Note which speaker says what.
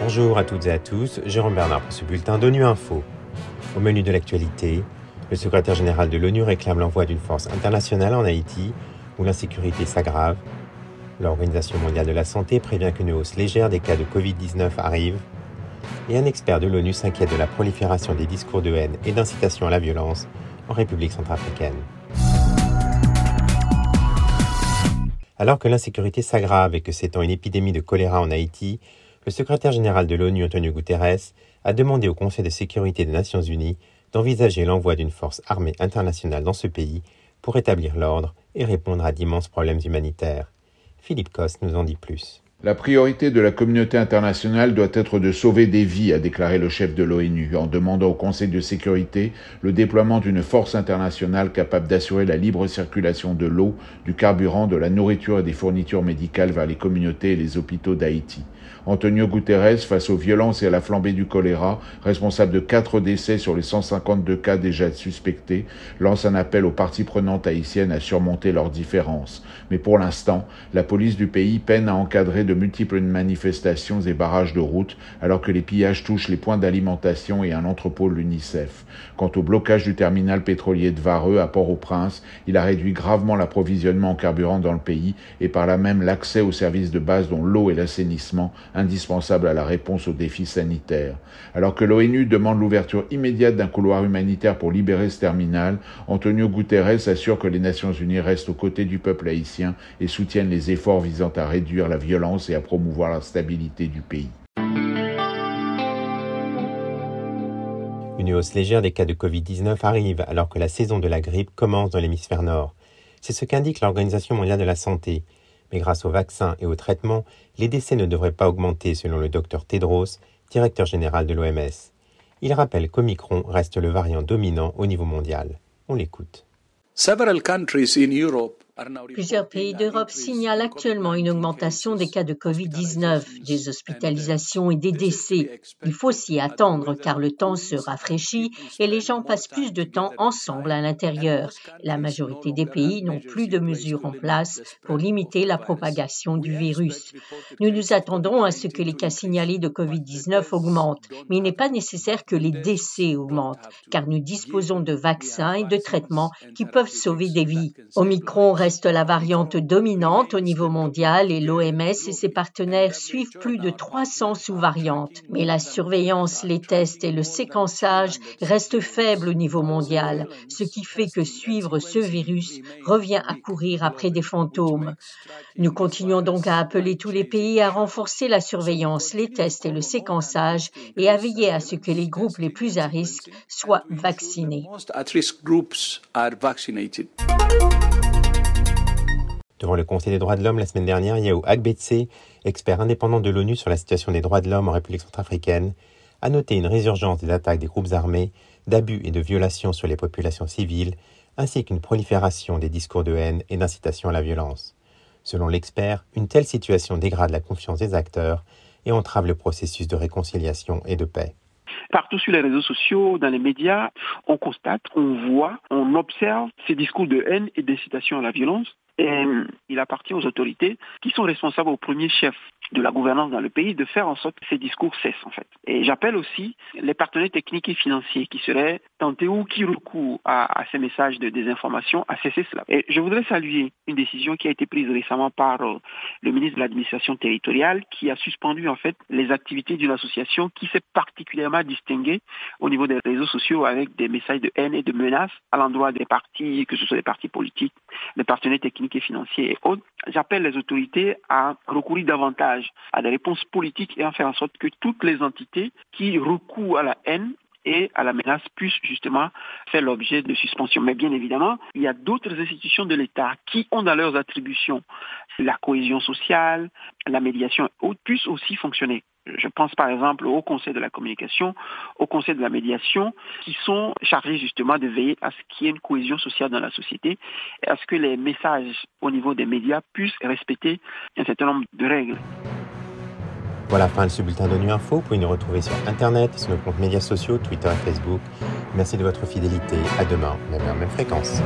Speaker 1: Bonjour à toutes et à tous, Jérôme Bernard pour ce bulletin d'ONU Info. Au menu de l'actualité, le secrétaire général de l'ONU réclame l'envoi d'une force internationale en Haïti où l'insécurité s'aggrave. L'Organisation mondiale de la santé prévient qu'une hausse légère des cas de Covid-19 arrive. Et un expert de l'ONU s'inquiète de la prolifération des discours de haine et d'incitation à la violence en République centrafricaine. Alors que l'insécurité s'aggrave et que s'étend une épidémie de choléra en Haïti, le secrétaire général de l'ONU, Antonio Guterres, a demandé au Conseil de sécurité des Nations Unies d'envisager l'envoi d'une force armée internationale dans ce pays pour établir l'ordre et répondre à d'immenses problèmes humanitaires. Philippe Coste nous en dit plus.
Speaker 2: La priorité de la communauté internationale doit être de sauver des vies, a déclaré le chef de l'ONU, en demandant au Conseil de sécurité le déploiement d'une force internationale capable d'assurer la libre circulation de l'eau, du carburant, de la nourriture et des fournitures médicales vers les communautés et les hôpitaux d'Haïti. Antonio Guterres, face aux violences et à la flambée du choléra, responsable de quatre décès sur les 152 cas déjà suspectés, lance un appel aux parties prenantes haïtiennes à surmonter leurs différences. Mais pour l'instant, la police du pays peine à encadrer multiples manifestations et barrages de routes, alors que les pillages touchent les points d'alimentation et un entrepôt de l'UNICEF. Quant au blocage du terminal pétrolier de Vareux à Port-au-Prince, il a réduit gravement l'approvisionnement en carburant dans le pays et par là même l'accès aux services de base dont l'eau et l'assainissement indispensable à la réponse aux défis sanitaires. Alors que l'ONU demande l'ouverture immédiate d'un couloir humanitaire pour libérer ce terminal, Antonio Guterres assure que les Nations Unies restent aux côtés du peuple haïtien et soutiennent les efforts visant à réduire la violence et à promouvoir la stabilité du pays.
Speaker 1: Une hausse légère des cas de Covid-19 arrive alors que la saison de la grippe commence dans l'hémisphère nord. C'est ce qu'indique l'Organisation mondiale de la santé. Mais grâce aux vaccins et aux traitements, les décès ne devraient pas augmenter selon le docteur Tedros, directeur général de l'OMS. Il rappelle qu'Omicron reste le variant dominant au niveau mondial. On l'écoute.
Speaker 3: Plusieurs pays d'Europe signalent actuellement une augmentation des cas de Covid-19, des hospitalisations et des décès. Il faut s'y attendre car le temps se rafraîchit et les gens passent plus de temps ensemble à l'intérieur. La majorité des pays n'ont plus de mesures en place pour limiter la propagation du virus. Nous nous attendons à ce que les cas signalés de Covid-19 augmentent, mais il n'est pas nécessaire que les décès augmentent car nous disposons de vaccins et de traitements qui peuvent sauver des vies. Omicron reste reste la variante dominante au niveau mondial et l'OMS et ses partenaires suivent plus de 300 sous-variantes. Mais la surveillance, les tests et le séquençage restent faibles au niveau mondial, ce qui fait que suivre ce virus revient à courir après des fantômes. Nous continuons donc à appeler tous les pays à renforcer la surveillance, les tests et le séquençage et à veiller à ce que les groupes les plus à risque soient vaccinés.
Speaker 1: Devant le Conseil des droits de l'homme la semaine dernière, Yao Agbetse, expert indépendant de l'ONU sur la situation des droits de l'homme en République centrafricaine, a noté une résurgence des attaques des groupes armés, d'abus et de violations sur les populations civiles, ainsi qu'une prolifération des discours de haine et d'incitation à la violence. Selon l'expert, une telle situation dégrade la confiance des acteurs et entrave le processus de réconciliation et de paix.
Speaker 4: Partout sur les réseaux sociaux, dans les médias, on constate, on voit, on observe ces discours de haine et d'incitation à la violence et il appartient aux autorités qui sont responsables au premier chef de la gouvernance dans le pays de faire en sorte que ces discours cessent en fait. Et j'appelle aussi les partenaires techniques et financiers qui seraient tentés ou qui recourent à, ces messages de désinformation à cesser cela. Et je voudrais saluer une décision qui a été prise récemment par euh, le ministre de l'administration territoriale qui a suspendu en fait les activités d'une association qui s'est particulièrement distinguée au niveau des réseaux sociaux avec des messages de haine et de menaces à l'endroit des partis, que ce soit des partis politiques, des partenaires techniques et financiers et autres. J'appelle les autorités à recourir davantage à des réponses politiques et à faire en sorte que toutes les entités qui recourent à la haine et à la menace puissent justement faire l'objet de suspension. Mais bien évidemment, il y a d'autres institutions de l'État qui ont dans leurs attributions la cohésion sociale, la médiation, puissent aussi fonctionner. Je pense par exemple au Conseil de la communication, au Conseil de la médiation, qui sont chargés justement de veiller à ce qu'il y ait une cohésion sociale dans la société et à ce que les messages au niveau des médias puissent respecter un certain nombre de règles.
Speaker 1: Voilà fin de ce bulletin d'ONU Info. Vous pouvez nous retrouver sur Internet, sur nos comptes médias sociaux, Twitter et Facebook. Merci de votre fidélité. À demain, même heure, même fréquence.